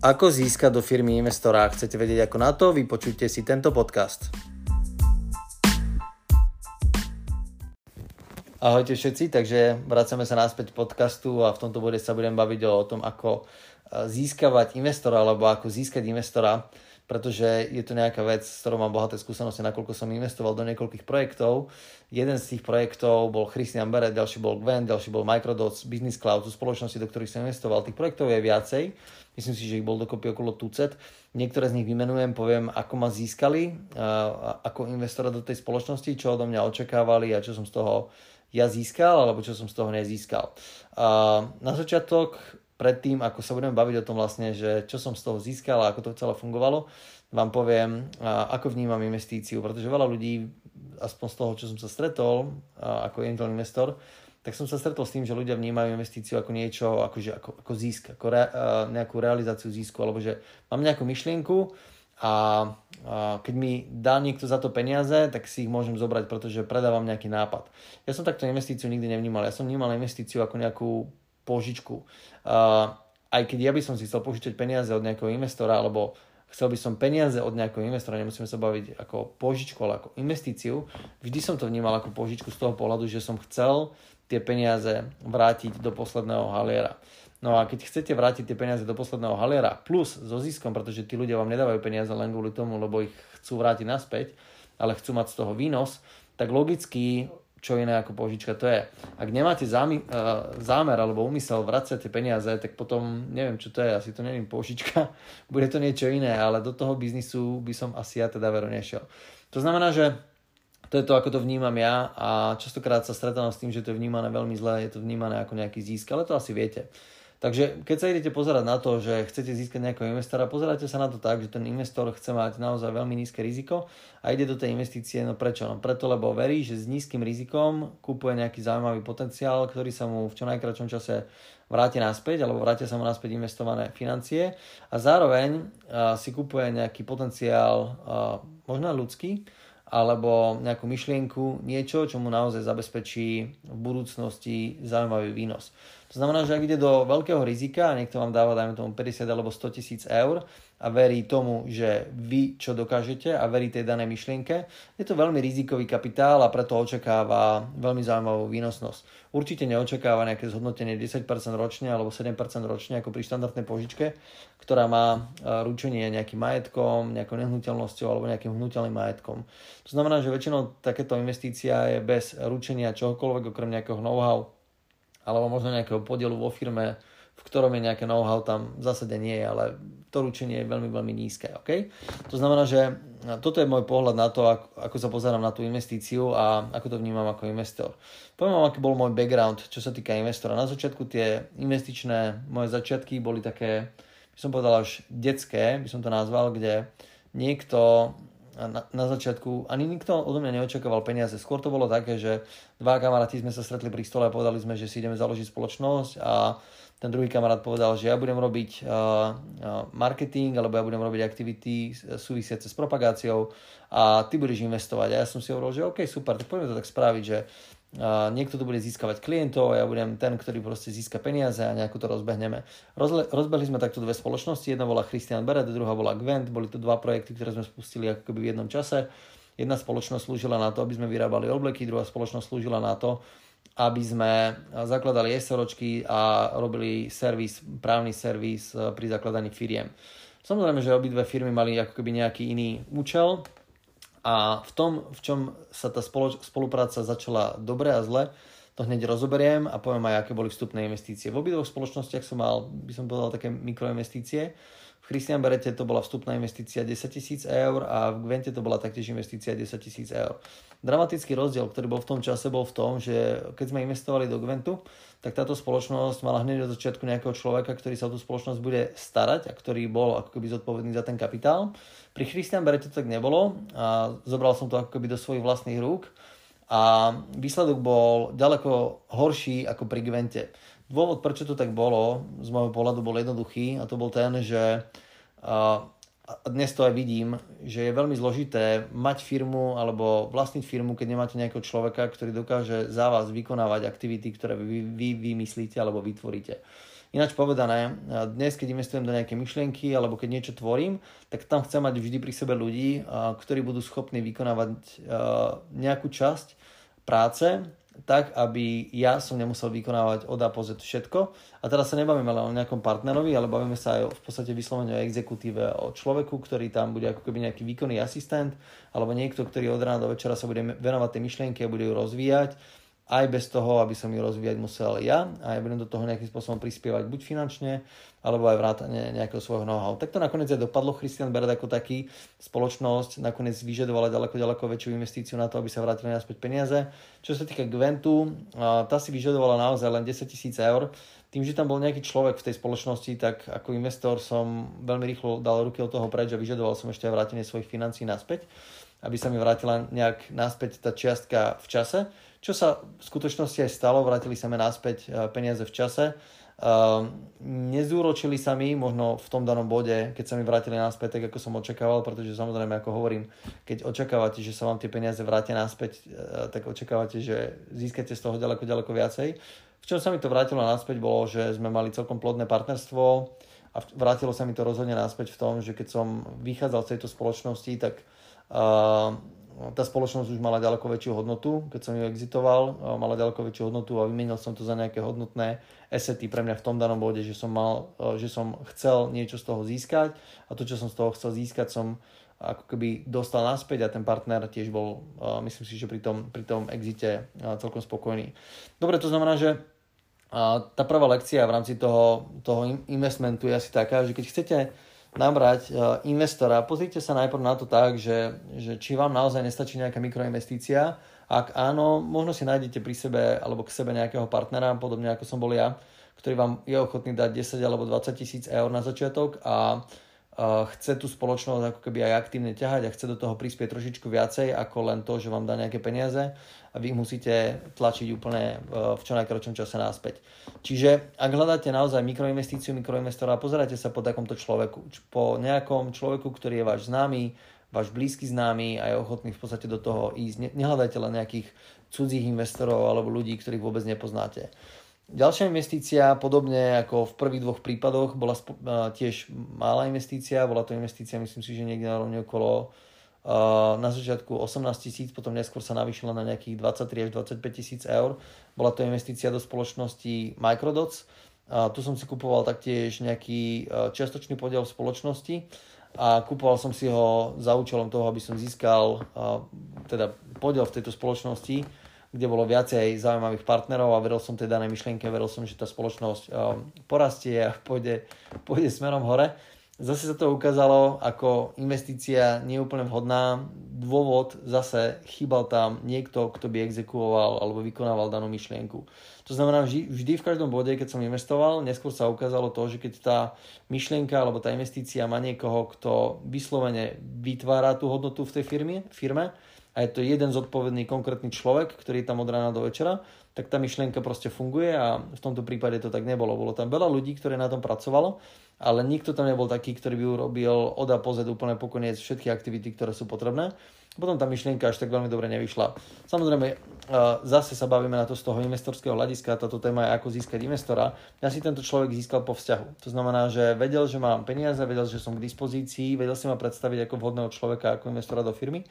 Ako získať do firmy investora? Chcete vedieť ako na to? Vypočujte si tento podcast. Ahojte všetci, takže vracame sa naspäť podcastu a v tomto bode sa budem baviť o tom, ako e, získavať investora alebo ako získať investora, pretože je to nejaká vec, s ktorou mám bohaté skúsenosti, nakoľko som investoval do niekoľkých projektov. Jeden z tých projektov bol Christian Beret, ďalší bol Gwen, ďalší bol Microdots, Business Cloud, sú spoločnosti, do ktorých som investoval. Tých projektov je viacej Myslím si, že ich bol dokopy okolo tucet. Niektoré z nich vymenujem, poviem, ako ma získali, ako investora do tej spoločnosti, čo odo mňa očakávali a čo som z toho ja získal, alebo čo som z toho nezískal. Na začiatok, predtým, ako sa budeme baviť o tom vlastne, že čo som z toho získal a ako to celé fungovalo, vám poviem, ako vnímam investíciu, pretože veľa ľudí, aspoň z toho, čo som sa stretol ako angel investor, tak som sa stretol s tým, že ľudia vnímajú investíciu ako niečo, akože, ako, ako získ, ako re, nejakú realizáciu zisku, alebo že mám nejakú myšlienku a, a keď mi dá niekto za to peniaze, tak si ich môžem zobrať, pretože predávam nejaký nápad. Ja som takto investíciu nikdy nevnímal. Ja som vnímal investíciu ako nejakú požičku. A, aj keď ja by som si chcel požičať peniaze od nejakého investora, alebo chcel by som peniaze od nejakého investora, nemusíme sa baviť ako požičku, ale ako investíciu, vždy som to vnímal ako požičku z toho pohľadu, že som chcel tie peniaze vrátiť do posledného haliera. No a keď chcete vrátiť tie peniaze do posledného haliera plus so ziskom, pretože tí ľudia vám nedávajú peniaze len kvôli tomu, lebo ich chcú vrátiť naspäť, ale chcú mať z toho výnos, tak logicky čo iné ako požička to je. Ak nemáte zámy, uh, zámer alebo úmysel vrácať tie peniaze, tak potom neviem, čo to je, asi to neviem požička, bude to niečo iné, ale do toho biznisu by som asi ja teda veru nešiel. To znamená, že to je to, ako to vnímam ja a častokrát sa stretávam s tým, že to je vnímané veľmi zle, je to vnímané ako nejaký zisk, ale to asi viete. Takže keď sa idete pozerať na to, že chcete získať nejakého investora, pozerajte sa na to tak, že ten investor chce mať naozaj veľmi nízke riziko a ide do tej investície. No prečo? No preto, lebo verí, že s nízkym rizikom kúpuje nejaký zaujímavý potenciál, ktorý sa mu v čo najkračom čase vráti naspäť, alebo vrátia sa mu naspäť investované financie a zároveň si kúpuje nejaký potenciál možno ľudský, alebo nejakú myšlienku, niečo, čo mu naozaj zabezpečí v budúcnosti zaujímavý výnos. To znamená, že ak ide do veľkého rizika a niekto vám dáva, dajme tomu 50 alebo 100 tisíc eur, a verí tomu, že vy čo dokážete a verí tej danej myšlienke, je to veľmi rizikový kapitál a preto očakáva veľmi zaujímavú výnosnosť. Určite neočakáva nejaké zhodnotenie 10% ročne alebo 7% ročne ako pri štandardnej požičke, ktorá má e, ručenie nejakým majetkom, nejakou nehnuteľnosťou alebo nejakým hnutelným majetkom. To znamená, že väčšinou takéto investícia je bez ručenia čohokoľvek okrem nejakého know-how alebo možno nejakého podielu vo firme, v ktorom je nejaké know-how, tam v zásade nie je, ale to ručenie je veľmi, veľmi nízke. Okay? To znamená, že toto je môj pohľad na to, ako, ako sa pozerám na tú investíciu a ako to vnímam ako investor. Poviem vám, aký bol môj background, čo sa týka investora. Na začiatku tie investičné moje začiatky boli také, by som povedal až detské, by som to nazval, kde niekto na, na začiatku ani nikto odo mňa neočakával peniaze. Skôr to bolo také, že dva kamaráti sme sa stretli pri stole a povedali sme, že si ideme založiť spoločnosť a ten druhý kamarát povedal, že ja budem robiť uh, uh, marketing alebo ja budem robiť aktivity súvisiace s propagáciou a ty budeš investovať. A ja som si hovoril, že OK, super, tak poďme to tak spraviť, že uh, niekto tu bude získavať klientov a ja budem ten, ktorý proste získa peniaze a nejako to rozbehneme. Rozle, rozbehli sme takto dve spoločnosti, jedna bola Christian Beret, druhá bola Gwent, boli to dva projekty, ktoré sme spustili ako v jednom čase. Jedna spoločnosť slúžila na to, aby sme vyrábali obleky, druhá spoločnosť slúžila na to, aby sme zakladali SROčky a robili servis, právny servis e, pri zakladaní firiem. Samozrejme, že obidve firmy mali ako keby nejaký iný účel a v tom, v čom sa tá spolupráca začala dobre a zle, to hneď rozoberiem a poviem aj, aké boli vstupné investície. V obidvoch spoločnostiach som mal, by som povedal, také mikroinvestície. Christian Berete to bola vstupná investícia 10 tisíc eur a v Gwente to bola taktiež investícia 10 tisíc eur. Dramatický rozdiel, ktorý bol v tom čase, bol v tom, že keď sme investovali do Gventu, tak táto spoločnosť mala hneď od začiatku nejakého človeka, ktorý sa o tú spoločnosť bude starať a ktorý bol ako keby zodpovedný za ten kapitál. Pri Christian Berete to tak nebolo a zobral som to ako keby do svojich vlastných rúk a výsledok bol ďaleko horší ako pri Gwente. Dôvod, prečo to tak bolo, z môjho pohľadu bol jednoduchý a to bol ten, že a dnes to aj vidím, že je veľmi zložité mať firmu alebo vlastniť firmu, keď nemáte nejakého človeka, ktorý dokáže za vás vykonávať aktivity, ktoré vy, vy vymyslíte alebo vytvoríte. Ináč povedané, dnes, keď investujem do nejakej myšlienky alebo keď niečo tvorím, tak tam chcem mať vždy pri sebe ľudí, ktorí budú schopní vykonávať nejakú časť práce, tak, aby ja som nemusel vykonávať od A po všetko. A teraz sa nebavíme len o nejakom partnerovi, ale bavíme sa aj o, v podstate vyslovene o exekutíve, o človeku, ktorý tam bude ako keby nejaký výkonný asistent, alebo niekto, ktorý od rána do večera sa bude venovať tej myšlienke a bude ju rozvíjať aj bez toho, aby som ju rozvíjať musel ja a ja budem do toho nejakým spôsobom prispievať buď finančne, alebo aj vrátane nejakého svojho know-how. Tak to nakoniec aj dopadlo. Christian Berd ako taký spoločnosť nakoniec vyžadovala ďaleko, ďaleko väčšiu investíciu na to, aby sa vrátili naspäť peniaze. Čo sa týka Gventu, tá si vyžadovala naozaj len 10 tisíc eur. Tým, že tam bol nejaký človek v tej spoločnosti, tak ako investor som veľmi rýchlo dal ruky od toho preč a vyžadoval som ešte aj vrátenie svojich financií naspäť, aby sa mi vrátila nejak naspäť tá čiastka v čase čo sa v skutočnosti aj stalo, vrátili sa mi naspäť e, peniaze v čase. Um, nezúročili sa mi možno v tom danom bode, keď sa mi vrátili naspäť, tak ako som očakával, pretože samozrejme, ako hovorím, keď očakávate, že sa vám tie peniaze vrátia naspäť, uh, tak očakávate, že získate z toho ďaleko, ďaleko viacej. V čom sa mi to vrátilo naspäť bolo, že sme mali celkom plodné partnerstvo a vrátilo sa mi to rozhodne naspäť v tom, že keď som vychádzal z tejto spoločnosti, tak uh, tá spoločnosť už mala ďaleko väčšiu hodnotu, keď som ju exitoval, mala ďaleko väčšiu hodnotu a vymenil som to za nejaké hodnotné esety pre mňa v tom danom bode, že som, mal, že som chcel niečo z toho získať a to, čo som z toho chcel získať, som ako keby dostal naspäť a ten partner tiež bol, myslím si, že pri tom, pri tom exite celkom spokojný. Dobre, to znamená, že tá prvá lekcia v rámci toho, toho investmentu je asi taká, že keď chcete nabrať e, investora, pozrite sa najprv na to tak, že, že či vám naozaj nestačí nejaká mikroinvestícia. Ak áno, možno si nájdete pri sebe alebo k sebe nejakého partnera, podobne ako som bol ja, ktorý vám je ochotný dať 10 alebo 20 tisíc eur na začiatok a chce tú spoločnosť ako keby aj aktívne ťahať a chce do toho prispieť trošičku viacej ako len to, že vám dá nejaké peniaze a vy musíte tlačiť úplne e, v čo najkračom čase náspäť. Čiže ak hľadáte naozaj mikroinvestíciu, mikroinvestora, pozerajte sa po takomto človeku, po nejakom človeku, ktorý je váš známy, váš blízky známy a je ochotný v podstate do toho ísť. Nehľadajte len nejakých cudzích investorov alebo ľudí, ktorých vôbec nepoznáte. Ďalšia investícia, podobne ako v prvých dvoch prípadoch, bola tiež malá investícia, bola to investícia, myslím si, že niekde na rovne okolo na začiatku 18 tisíc, potom neskôr sa navýšila na nejakých 23 až 25 tisíc eur. Bola to investícia do spoločnosti Microdots. Tu som si kupoval taktiež nejaký čiastočný podiel v spoločnosti a kupoval som si ho za účelom toho, aby som získal teda podiel v tejto spoločnosti kde bolo viacej zaujímavých partnerov a veril som tej danej myšlienke, veril som, že tá spoločnosť um, porastie a pôjde, pôjde smerom hore. Zase sa to ukázalo ako investícia neúplne vhodná. Dôvod zase chýbal tam niekto, kto by exekuoval alebo vykonával danú myšlienku. To znamená, vždy v každom bode, keď som investoval, neskôr sa ukázalo to, že keď tá myšlienka alebo tá investícia má niekoho, kto vyslovene vytvára tú hodnotu v tej firme, firme a je to jeden zodpovedný konkrétny človek, ktorý je tam od rána do večera, tak tá myšlienka proste funguje a v tomto prípade to tak nebolo. Bolo tam veľa ľudí, ktoré na tom pracovalo, ale nikto tam nebol taký, ktorý by urobil od a po úplne pokoniec všetky aktivity, ktoré sú potrebné. Potom tá myšlienka až tak veľmi dobre nevyšla. Samozrejme, zase sa bavíme na to z toho investorského hľadiska, táto téma je ako získať investora. Ja si tento človek získal po vzťahu. To znamená, že vedel, že mám peniaze, vedel, že som k dispozícii, vedel si ma predstaviť ako vhodného človeka, ako investora do firmy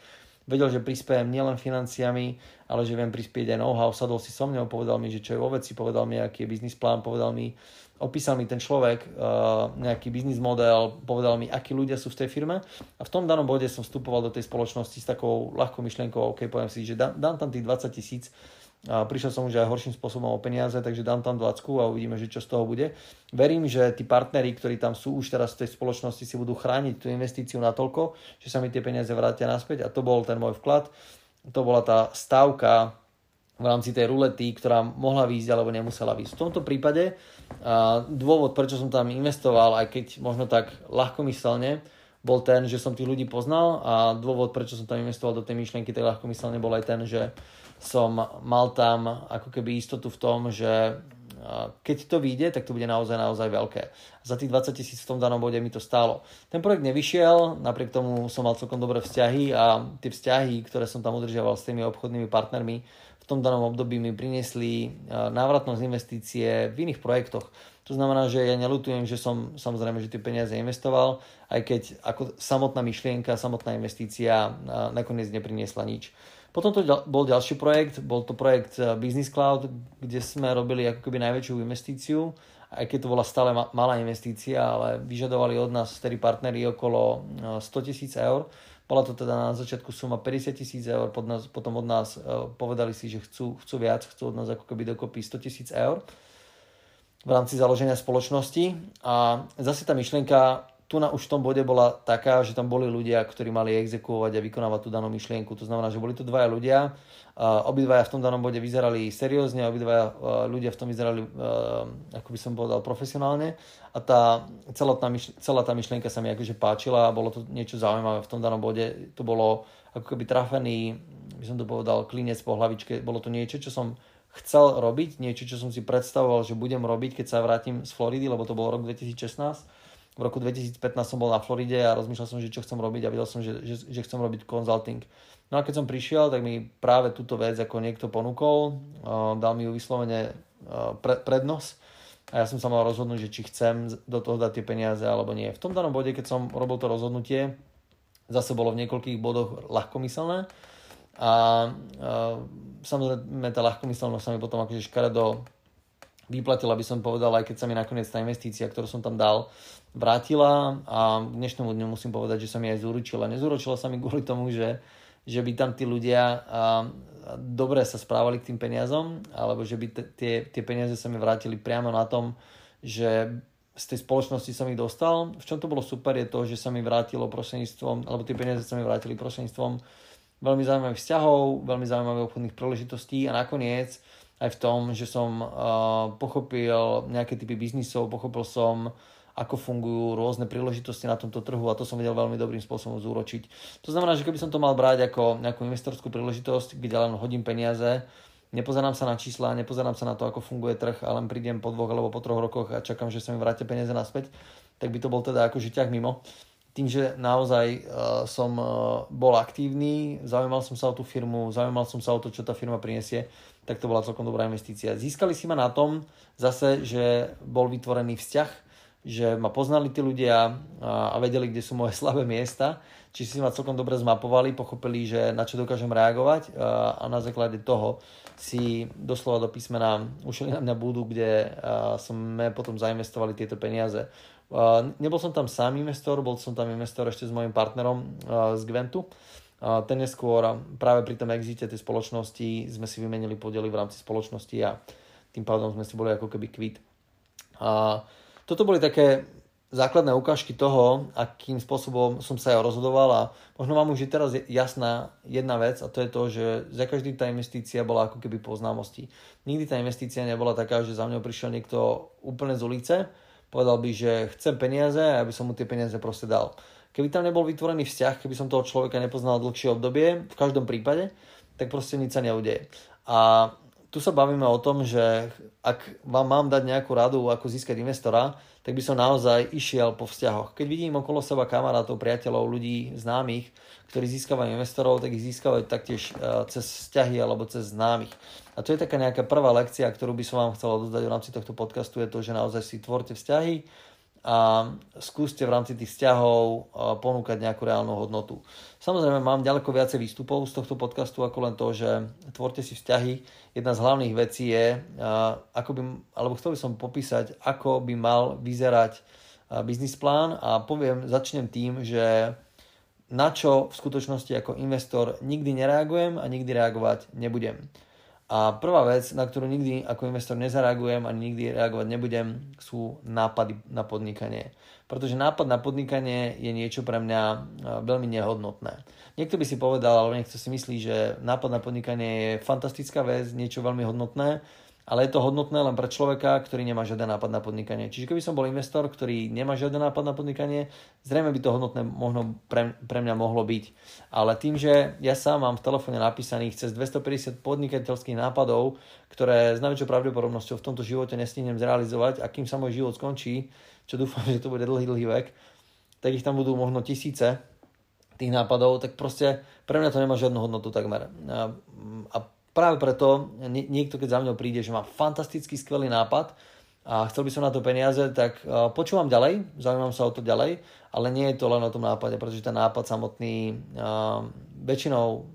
vedel, že prispiejem nielen financiami, ale že viem prispieť aj know-how, sadol si so mnou, povedal mi, že čo je vo veci, povedal mi, aký je biznis plán, povedal mi, opísal mi ten človek, uh, nejaký biznis model, povedal mi, akí ľudia sú v tej firme. A v tom danom bode som vstupoval do tej spoločnosti s takou ľahkou myšlienkou, OK, poviem si, že dám, dám tam tých 20 tisíc, a prišiel som už aj horším spôsobom o peniaze, takže dám tam 20 a uvidíme, že čo z toho bude. Verím, že tí partneri, ktorí tam sú už teraz v tej spoločnosti, si budú chrániť tú investíciu natoľko, že sa mi tie peniaze vrátia naspäť a to bol ten môj vklad. To bola tá stávka v rámci tej rulety, ktorá mohla výjsť alebo nemusela výjsť. V tomto prípade a dôvod, prečo som tam investoval, aj keď možno tak ľahkomyselne, bol ten, že som tých ľudí poznal a dôvod, prečo som tam investoval do tej myšlienky, tak ľahkomyselne bol aj ten, že som mal tam ako keby istotu v tom, že keď to vyjde, tak to bude naozaj, naozaj veľké. Za tých 20 tisíc v tom danom bode mi to stálo. Ten projekt nevyšiel, napriek tomu som mal celkom dobré vzťahy a tie vzťahy, ktoré som tam udržiaval s tými obchodnými partnermi, v tom danom období mi priniesli návratnosť investície v iných projektoch. To znamená, že ja nelutujem, že som samozrejme, že tie peniaze investoval, aj keď ako samotná myšlienka, samotná investícia nakoniec nepriniesla nič. Potom to bol ďalší projekt, bol to projekt Business Cloud, kde sme robili ako keby najväčšiu investíciu, aj keď to bola stále malá investícia, ale vyžadovali od nás tedy partnery okolo 100 tisíc eur bola to teda na začiatku suma 50 tisíc eur, potom od nás uh, povedali si, že chcú, chcú viac, chcú od nás ako keby dokopy 100 tisíc eur v rámci založenia spoločnosti. A zase tá myšlienka tu na už v tom bode bola taká, že tam boli ľudia, ktorí mali exekuovať a vykonávať tú danú myšlienku. To znamená, že boli tu dvaja ľudia, obidvaja v tom danom bode vyzerali seriózne, obidvaja ľudia v tom vyzerali, ako by som povedal, profesionálne a tá, celá, tá celá tá myšlienka sa mi akože páčila a bolo to niečo zaujímavé v tom danom bode. To bolo ako keby trafený, by som to povedal, klinec po hlavičke. Bolo to niečo, čo som chcel robiť, niečo, čo som si predstavoval, že budem robiť, keď sa vrátim z Floridy, lebo to bol rok 2016 v roku 2015 som bol na Floride a rozmýšľal som, že čo chcem robiť a videl som, že, že, že chcem robiť consulting. No a keď som prišiel, tak mi práve túto vec ako niekto ponúkol, uh, dal mi ju vyslovene uh, pre, prednos a ja som sa mal rozhodnúť, že či chcem do toho dať tie peniaze alebo nie. V tom danom bode, keď som robil to rozhodnutie, zase bolo v niekoľkých bodoch ľahkomyselné a uh, samozrejme tá ľahkomyselnosť sa mi potom akože škaredo vyplatila, by som povedal, aj keď sa mi nakoniec tá investícia, ktorú som tam dal, vrátila a k dnešnému dňu musím povedať, že sa mi aj zúročila. Nezúročila sa mi kvôli tomu, že, že by tam tí ľudia dobre sa správali k tým peniazom, alebo že by t- tie, tie peniaze sa mi vrátili priamo na tom, že z tej spoločnosti som ich dostal. V čom to bolo super je to, že sa mi vrátilo prostredníctvom, alebo tie peniaze sa mi vrátili prostredníctvom veľmi zaujímavých vzťahov, veľmi zaujímavých obchodných príležitostí a nakoniec aj v tom, že som uh, pochopil nejaké typy biznisov, pochopil som, ako fungujú rôzne príležitosti na tomto trhu a to som vedel veľmi dobrým spôsobom zúročiť. To znamená, že keby som to mal brať ako nejakú investorskú príležitosť, kde len hodím peniaze, nepozerám sa na čísla, nepozerám sa na to, ako funguje trh a len prídem po dvoch alebo po troch rokoch a čakám, že sa mi vrátia peniaze naspäť, tak by to bol teda ako ťah mimo tým, že naozaj uh, som uh, bol aktívny, zaujímal som sa o tú firmu, zaujímal som sa o to, čo tá firma prinesie, tak to bola celkom dobrá investícia. Získali si ma na tom zase, že bol vytvorený vzťah, že ma poznali tí ľudia a, vedeli, kde sú moje slabé miesta, či si ma celkom dobre zmapovali, pochopili, že na čo dokážem reagovať a, na základe toho si doslova do písmena ušli na mňa budú, kde sme potom zainvestovali tieto peniaze. Nebol som tam sám investor, bol som tam investor ešte s mojim partnerom z Gventu ten neskôr práve pri tom exite tej spoločnosti sme si vymenili podiely v rámci spoločnosti a tým pádom sme si boli ako keby kvit. A toto boli také základné ukážky toho, akým spôsobom som sa ja rozhodoval a možno vám už je teraz jasná jedna vec a to je to, že za každý tá investícia bola ako keby poznámosti. Nikdy tá investícia nebola taká, že za mňou prišiel niekto úplne z ulice, povedal by, že chcem peniaze a ja som mu tie peniaze proste dal. Keby tam nebol vytvorený vzťah, keby som toho človeka nepoznal dlhšie obdobie, v každom prípade, tak proste nič sa neudeje. A tu sa bavíme o tom, že ak vám mám dať nejakú radu, ako získať investora, tak by som naozaj išiel po vzťahoch. Keď vidím okolo seba kamarátov, priateľov, ľudí, známych, ktorí získavajú investorov, tak ich získavajú taktiež e, cez vzťahy alebo cez známych. A to je taká nejaká prvá lekcia, ktorú by som vám chcel odozdať v rámci tohto podcastu, je to, že naozaj si tvorte vzťahy, a skúste v rámci tých vzťahov ponúkať nejakú reálnu hodnotu. Samozrejme, mám ďaleko viacej výstupov z tohto podcastu ako len to, že tvorte si vzťahy. Jedna z hlavných vecí je, ako by, alebo chcel by som popísať, ako by mal vyzerať biznis plán a poviem, začnem tým, že na čo v skutočnosti ako investor nikdy nereagujem a nikdy reagovať nebudem. A prvá vec, na ktorú nikdy ako investor nezareagujem a nikdy reagovať nebudem, sú nápady na podnikanie. Pretože nápad na podnikanie je niečo pre mňa e, veľmi nehodnotné. Niekto by si povedal, alebo niekto si myslí, že nápad na podnikanie je fantastická vec, niečo veľmi hodnotné, ale je to hodnotné len pre človeka, ktorý nemá žiaden nápad na podnikanie. Čiže keby som bol investor, ktorý nemá žiaden nápad na podnikanie, zrejme by to hodnotné možno pre, pre mňa mohlo byť. Ale tým, že ja sám mám v telefóne napísaných cez 250 podnikateľských nápadov, ktoré s najväčšou pravdepodobnosťou v tomto živote nestihnem zrealizovať a kým sa môj život skončí, čo dúfam, že to bude dlhý, dlhý vek, tak ich tam budú možno tisíce tých nápadov, tak proste pre mňa to nemá žiadnu hodnotu takmer. A, a Práve preto niekto, keď za mňou príde, že má fantastický, skvelý nápad a chcel by som na to peniaze, tak počúvam ďalej, zaujímam sa o to ďalej, ale nie je to len o tom nápade, pretože ten nápad samotný väčšinou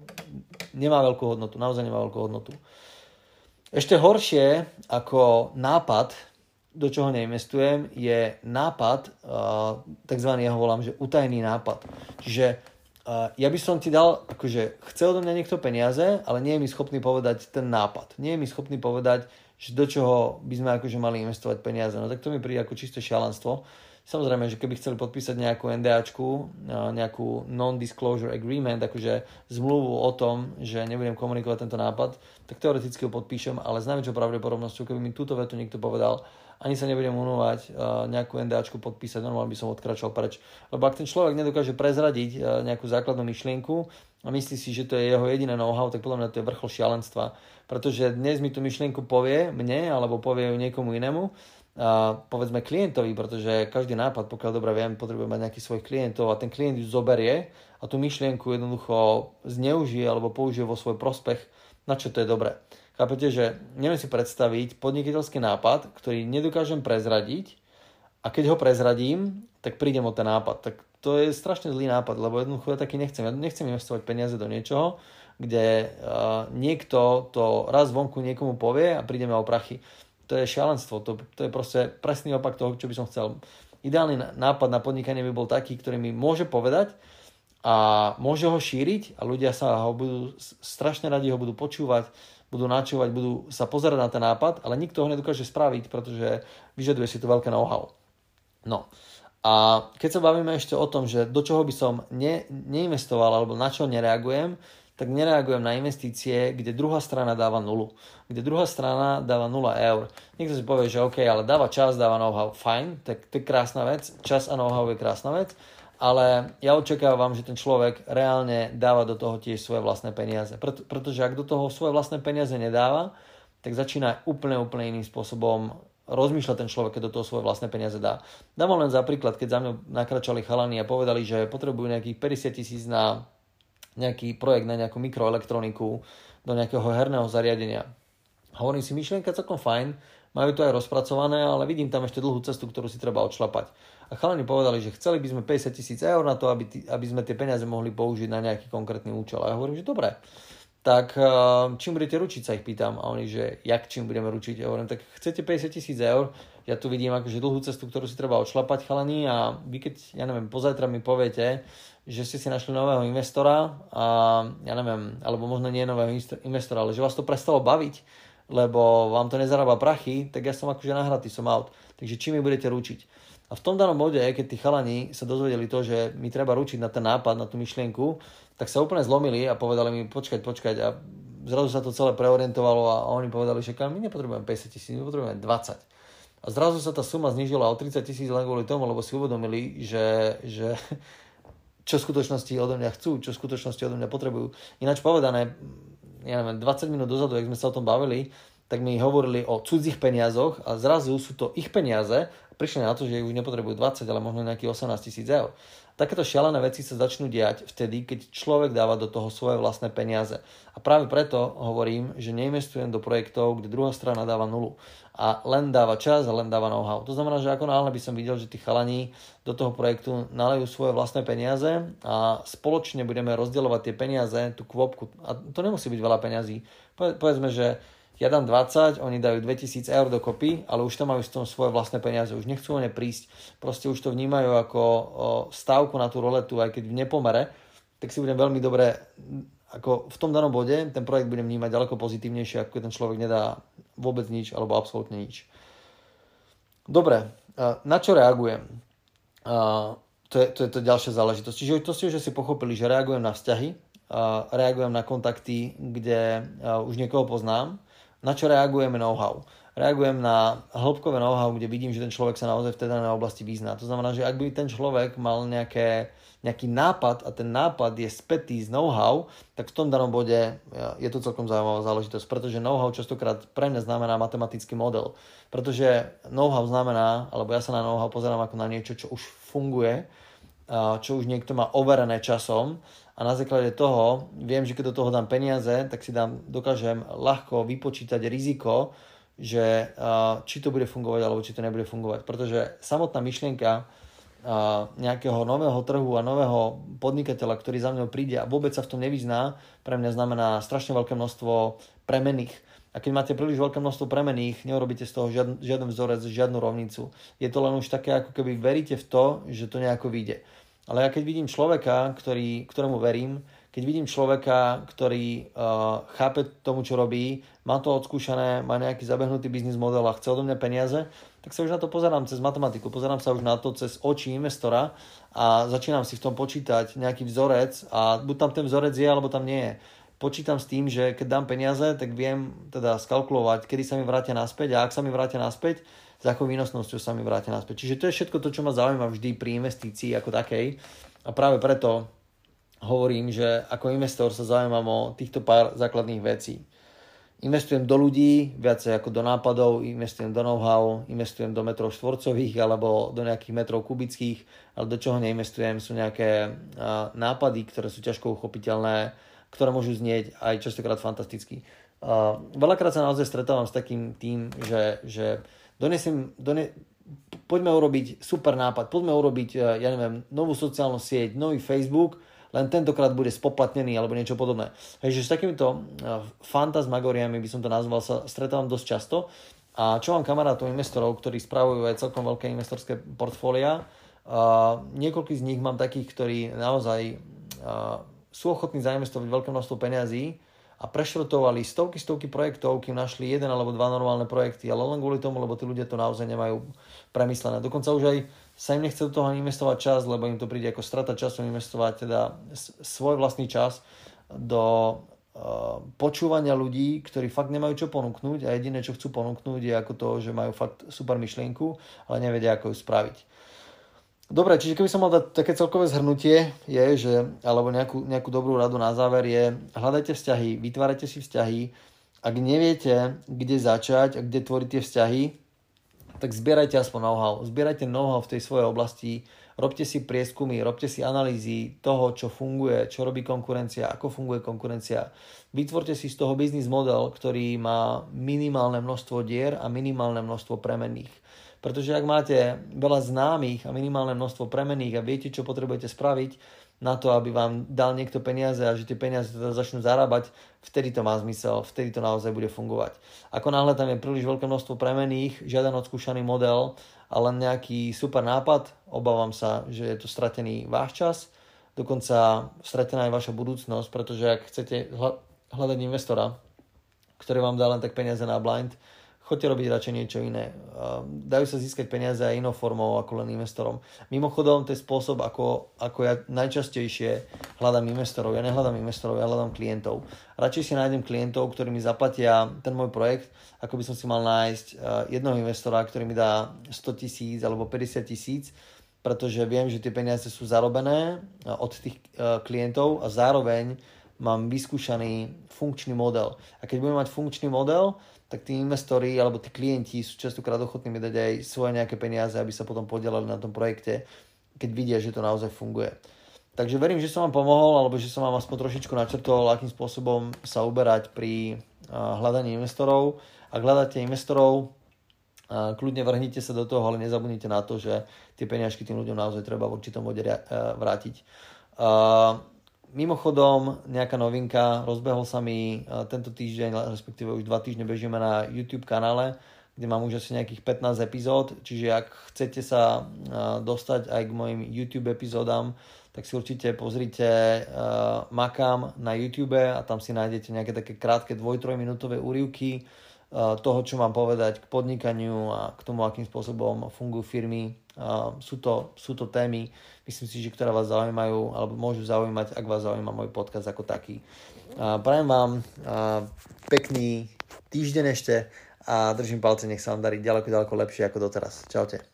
nemá veľkú hodnotu, naozaj nemá veľkú hodnotu. Ešte horšie ako nápad, do čoho neinvestujem, je nápad, tzv. ja ho volám, že utajený nápad. Čiže ja by som ti dal, akože chcel do mňa niekto peniaze, ale nie je mi schopný povedať ten nápad. Nie je mi schopný povedať, že do čoho by sme akože mali investovať peniaze. No tak to mi príde ako čisté šialenstvo. Samozrejme, že keby chceli podpísať nejakú NDAčku, nejakú non-disclosure agreement, akože zmluvu o tom, že nebudem komunikovať tento nápad, tak teoreticky ho podpíšem, ale s najväčšou pravdepodobnosťou, keby mi túto vetu niekto povedal, ani sa nebudem unovať uh, nejakú NDAčku podpísať, normálne by som odkračal preč. Lebo ak ten človek nedokáže prezradiť uh, nejakú základnú myšlienku a myslí si, že to je jeho jediné know-how, tak podľa mňa to je vrchol šialenstva. Pretože dnes mi tú myšlienku povie mne alebo povie ju niekomu inému, a povedzme klientovi, pretože každý nápad, pokiaľ dobre viem, potrebuje mať nejakých svojich klientov a ten klient ju zoberie a tú myšlienku jednoducho zneužije alebo použije vo svoj prospech, na čo to je dobré. Chápete, že neviem si predstaviť podnikateľský nápad, ktorý nedokážem prezradiť a keď ho prezradím, tak prídem o ten nápad. Tak to je strašne zlý nápad, lebo jednoducho ja taký nechcem. Ja nechcem investovať peniaze do niečoho, kde uh, niekto to raz vonku niekomu povie a prídeme o prachy. To je šialenstvo, to, to je proste presný opak toho, čo by som chcel. Ideálny nápad na podnikanie by bol taký, ktorý mi môže povedať a môže ho šíriť a ľudia sa ho budú, strašne radi ho budú počúvať, budú načúvať, budú sa pozerať na ten nápad, ale nikto ho nedokáže spraviť, pretože vyžaduje si to veľké know-how. No. A keď sa bavíme ešte o tom, že do čoho by som ne, neinvestoval alebo na čo nereagujem, tak nereagujem na investície, kde druhá strana dáva nulu. Kde druhá strana dáva 0 eur. Niekto si povie, že OK, ale dáva čas, dáva know-how, fajn, tak to je krásna vec. Čas a know-how je krásna vec ale ja očakávam, že ten človek reálne dáva do toho tiež svoje vlastné peniaze. Preto, pretože ak do toho svoje vlastné peniaze nedáva, tak začína úplne, úplne iným spôsobom rozmýšľať ten človek, keď do toho svoje vlastné peniaze dá. Dám len za príklad, keď za mňou nakračali chalani a povedali, že potrebujú nejakých 50 tisíc na nejaký projekt, na nejakú mikroelektroniku, do nejakého herného zariadenia. Hovorím si, myšlienka celkom fajn, majú to aj rozpracované, ale vidím tam ešte dlhú cestu, ktorú si treba odšlapať. A chalani povedali, že chceli by sme 50 tisíc eur na to, aby, tý, aby sme tie peniaze mohli použiť na nejaký konkrétny účel. A ja hovorím, že dobre. Tak eh, čím budete ručiť, sa ich pýtam. A oni, že jak čím budeme ručiť? Ja hovorím, tak chcete 50 tisíc eur, ja tu vidím akože dlhú cestu, ktorú si treba odšlapať chalani a vy keď, ja neviem, pozajtra mi poviete, že ste si našli nového investora a ja neviem, alebo možno nie nového investora, ale že vás to prestalo baviť, lebo vám to nezarába prachy, tak ja som akože nahratý, som out. Takže čím mi budete ručiť? A v tom danom bode, keď tí chalani sa dozvedeli to, že mi treba ručiť na ten nápad, na tú myšlienku, tak sa úplne zlomili a povedali mi, počkať, počkať a zrazu sa to celé preorientovalo a oni povedali, že my nepotrebujeme 50 tisíc, my potrebujeme 20. A zrazu sa tá suma znižila o 30 tisíc len kvôli tomu, lebo si uvedomili, že, že čo v skutočnosti odo mňa chcú, čo v skutočnosti odo mňa potrebujú. Ináč povedané, ja neviem, 20 minút dozadu, ak sme sa o tom bavili, tak mi hovorili o cudzích peniazoch a zrazu sú to ich peniaze prišli na to, že už nepotrebujú 20, ale možno nejakých 18 tisíc eur. Takéto šialené veci sa začnú diať vtedy, keď človek dáva do toho svoje vlastné peniaze. A práve preto hovorím, že neinvestujem do projektov, kde druhá strana dáva nulu a len dáva čas a len dáva know-how. To znamená, že ako náhle by som videl, že tí chalani do toho projektu nalejú svoje vlastné peniaze a spoločne budeme rozdielovať tie peniaze, tú kvopku. A to nemusí byť veľa peňazí. Povedzme, že ja dám 20, oni dajú 2000 eur dokopy, ale už tam majú z toho svoje vlastné peniaze, už nechcú o ne prísť, proste už to vnímajú ako stávku na tú roletu, aj keď v nepomere, tak si budem veľmi dobre, ako v tom danom bode, ten projekt budem vnímať ďaleko pozitívnejšie, ako keď ten človek nedá vôbec nič alebo absolútne nič. Dobre, na čo reagujem? To je, to je to ďalšia záležitosť. Čiže to si už si pochopili, že reagujem na vzťahy, reagujem na kontakty, kde už niekoho poznám, na čo reagujeme know-how. Reagujem na hĺbkové know-how, kde vidím, že ten človek sa naozaj v tej danej oblasti vyzná. To znamená, že ak by ten človek mal nejaké, nejaký nápad a ten nápad je spätý z know-how, tak v tom danom bode je to celkom zaujímavá záležitosť, pretože know-how častokrát pre mňa znamená matematický model. Pretože know-how znamená, alebo ja sa na know-how pozerám ako na niečo, čo už funguje, čo už niekto má overené časom a na základe toho viem, že keď do toho dám peniaze, tak si dám, dokážem ľahko vypočítať riziko, že či to bude fungovať alebo či to nebude fungovať. Pretože samotná myšlienka nejakého nového trhu a nového podnikateľa, ktorý za mňou príde a vôbec sa v tom nevyzná, pre mňa znamená strašne veľké množstvo premených. A keď máte príliš veľké množstvo premených, neurobíte z toho žiadny, žiaden vzorec, žiadnu rovnicu. Je to len už také, ako keby veríte v to, že to nejako vyjde. Ale ja keď vidím človeka, ktorý, ktorému verím, keď vidím človeka, ktorý uh, chápe tomu, čo robí, má to odskúšané, má nejaký zabehnutý biznis model a chce odo mňa peniaze, tak sa už na to pozerám cez matematiku, pozerám sa už na to cez oči investora a začínam si v tom počítať nejaký vzorec a buď tam ten vzorec je, alebo tam nie je. Počítam s tým, že keď dám peniaze, tak viem teda skalkulovať, kedy sa mi vrátia naspäť a ak sa mi vrátia naspäť, s akou výnosnosťou sa mi vrátia naspäť. Čiže to je všetko to, čo ma zaujíma vždy pri investícii ako takej. A práve preto hovorím, že ako investor sa zaujímam o týchto pár základných vecí. Investujem do ľudí viacej ako do nápadov, investujem do know-how, investujem do metrov štvorcových alebo do nejakých metrov kubických, ale do čoho neinvestujem sú nejaké nápady, ktoré sú ťažko uchopiteľné, ktoré môžu znieť aj častokrát fantasticky. Veľakrát sa naozaj stretávam s takým tým, že, že donesem, done, poďme urobiť super nápad, poďme urobiť, e, ja neviem, novú sociálnu sieť, nový Facebook, len tentokrát bude spoplatnený alebo niečo podobné. Hej, že s takýmito e, fantasmagoriami by som to nazval, sa stretávam dosť často. A čo mám kamarátov investorov, ktorí spravujú aj celkom veľké investorské portfólia, uh, niekoľký z nich mám takých, ktorí naozaj uh, sú ochotní zainvestovať veľké množstvo peňazí a prešrotovali stovky, stovky projektov, kým našli jeden alebo dva normálne projekty, ale len kvôli tomu, lebo tí ľudia to naozaj nemajú premyslené. Dokonca už aj sa im nechce do toho investovať čas, lebo im to príde ako strata času investovať teda svoj vlastný čas do uh, počúvania ľudí, ktorí fakt nemajú čo ponúknuť a jediné, čo chcú ponúknuť je ako to, že majú fakt super myšlienku, ale nevedia, ako ju spraviť. Dobre, čiže keby som mal dať také celkové zhrnutie, je, že, alebo nejakú, nejakú dobrú radu na záver je, hľadajte vzťahy, vytvárajte si vzťahy, ak neviete, kde začať a kde tvoriť tie vzťahy, tak zbierajte aspoň know-how. Zbierajte know-how v tej svojej oblasti, robte si prieskumy, robte si analýzy toho, čo funguje, čo robí konkurencia, ako funguje konkurencia. Vytvorte si z toho biznis model, ktorý má minimálne množstvo dier a minimálne množstvo premenných. Pretože ak máte veľa známych a minimálne množstvo premených a viete, čo potrebujete spraviť na to, aby vám dal niekto peniaze a že tie peniaze teda začnú zarábať, vtedy to má zmysel, vtedy to naozaj bude fungovať. Ako náhle tam je príliš veľké množstvo premených, žiaden odskúšaný model a len nejaký super nápad, obávam sa, že je to stratený váš čas, dokonca stratená aj vaša budúcnosť, pretože ak chcete hľadať investora, ktorý vám dá len tak peniaze na blind, choďte robiť radšej niečo iné. Dajú sa získať peniaze aj inou formou ako len investorom. Mimochodom, to je spôsob, ako, ako ja najčastejšie hľadám investorov. Ja nehľadám investorov, ja hľadám klientov. Radšej si nájdem klientov, ktorí mi zaplatia ten môj projekt, ako by som si mal nájsť jednoho investora, ktorý mi dá 100 tisíc alebo 50 tisíc, pretože viem, že tie peniaze sú zarobené od tých klientov a zároveň mám vyskúšaný funkčný model. A keď budem mať funkčný model, tak tí investori alebo tí klienti sú častokrát ochotní mi dať aj svoje nejaké peniaze, aby sa potom podielali na tom projekte, keď vidia, že to naozaj funguje. Takže verím, že som vám pomohol, alebo že som vám aspoň trošičku načrtol, akým spôsobom sa uberať pri hľadaní investorov. Ak hľadáte investorov, kľudne vrhnite sa do toho, ale nezabudnite na to, že tie peniažky tým ľuďom naozaj treba v určitom bode vrátiť. Mimochodom, nejaká novinka, rozbehol sa mi tento týždeň, respektíve už dva týždne bežíme na YouTube kanále, kde mám už asi nejakých 15 epizód, čiže ak chcete sa dostať aj k mojim YouTube epizódam, tak si určite pozrite uh, Makam na YouTube a tam si nájdete nejaké také krátke 2-3 minútové úrivky toho, čo mám povedať k podnikaniu a k tomu, akým spôsobom fungujú firmy sú to, sú to témy, myslím si, že ktoré vás zaujímajú alebo môžu zaujímať, ak vás zaujíma môj podcast ako taký. Prajem vám pekný týždeň ešte a držím palce, nech sa vám darí ďaleko, ďaleko lepšie ako doteraz. Čaute.